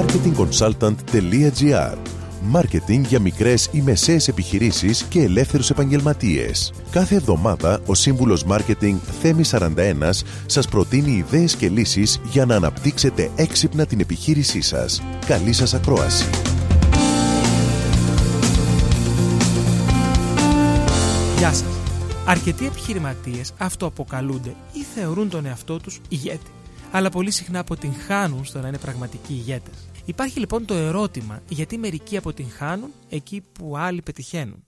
marketingconsultant.gr Μάρκετινγκ για μικρές ή μεσαίες επιχειρήσεις και ελεύθερους επαγγελματίες. Κάθε εβδομάδα ο σύμβουλος Μάρκετινγκ Θέμη 41 σας προτείνει ιδέες και λύσεις για να αναπτύξετε έξυπνα την επιχείρησή σας. Καλή σας ακρόαση. Γεια σας. Αρκετοί επιχειρηματίες αυτοαποκαλούνται ή θεωρούν τον εαυτό τους ηγέτη, αλλά πολύ συχνά αποτυγχάνουν στο να είναι πραγματικοί ηγέτες. Υπάρχει λοιπόν το ερώτημα γιατί μερικοί αποτυγχάνουν εκεί που άλλοι πετυχαίνουν.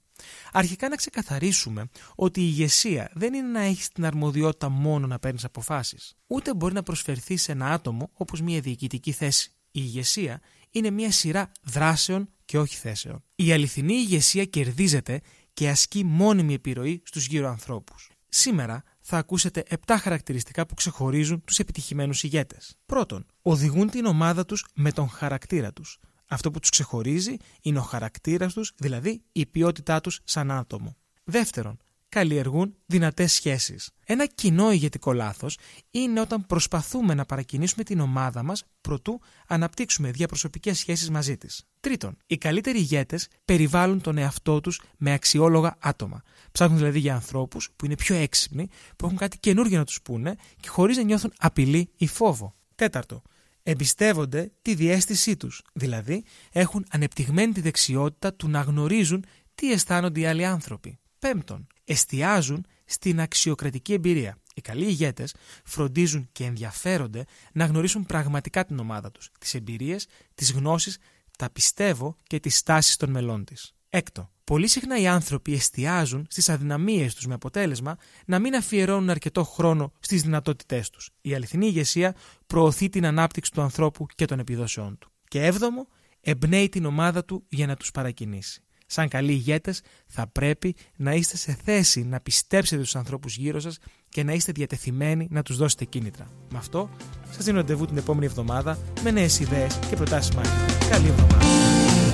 Αρχικά να ξεκαθαρίσουμε ότι η ηγεσία δεν είναι να έχεις την αρμοδιότητα μόνο να παίρνεις αποφάσεις, ούτε μπορεί να προσφερθεί σε ένα άτομο όπως μια διοικητική θέση. Η ηγεσία είναι μια σειρά δράσεων και όχι θέσεων. Η αληθινή ηγεσία κερδίζεται και ασκεί μόνιμη επιρροή στους γύρω ανθρώπους. Σήμερα θα ακούσετε 7 χαρακτηριστικά που ξεχωρίζουν τους επιτυχημένους ηγέτες. Πρώτον, οδηγούν την ομάδα τους με τον χαρακτήρα τους. Αυτό που τους ξεχωρίζει είναι ο χαρακτήρας τους, δηλαδή η ποιότητά τους σαν άτομο. Δεύτερον, καλλιεργούν δυνατές σχέσεις. Ένα κοινό ηγετικό λάθος είναι όταν προσπαθούμε να παρακινήσουμε την ομάδα μας προτού αναπτύξουμε διαπροσωπικές σχέσεις μαζί της. Τρίτον, οι καλύτεροι ηγέτες περιβάλλουν τον εαυτό τους με αξιόλογα άτομα. Ψάχνουν δηλαδή για ανθρώπους που είναι πιο έξυπνοι, που έχουν κάτι καινούργιο να τους πούνε και χωρίς να νιώθουν απειλή ή φόβο. Τέταρτο, εμπιστεύονται τη διέστησή τους. Δηλαδή, έχουν ανεπτυγμένη τη δεξιότητα του να γνωρίζουν τι αισθάνονται οι άλλοι άνθρωποι. Πέμπτον, εστιάζουν στην αξιοκρατική εμπειρία. Οι καλοί ηγέτες φροντίζουν και ενδιαφέρονται να γνωρίσουν πραγματικά την ομάδα τους, τις εμπειρίες, τις γνώσεις, τα πιστεύω και τις τάσεις των μελών της. Έκτο, πολύ συχνά οι άνθρωποι εστιάζουν στις αδυναμίες τους με αποτέλεσμα να μην αφιερώνουν αρκετό χρόνο στις δυνατότητές τους. Η αληθινή ηγεσία προωθεί την ανάπτυξη του ανθρώπου και των επιδόσεών του. Και έβδομο, εμπνέει την ομάδα του για να τους παρακινήσει σαν καλοί ηγέτες θα πρέπει να είστε σε θέση να πιστέψετε τους ανθρώπους γύρω σας και να είστε διατεθειμένοι να τους δώσετε κίνητρα. Με αυτό σας δίνω ραντεβού την επόμενη εβδομάδα με νέες ιδέες και προτάσεις marketing. Καλή εβδομάδα.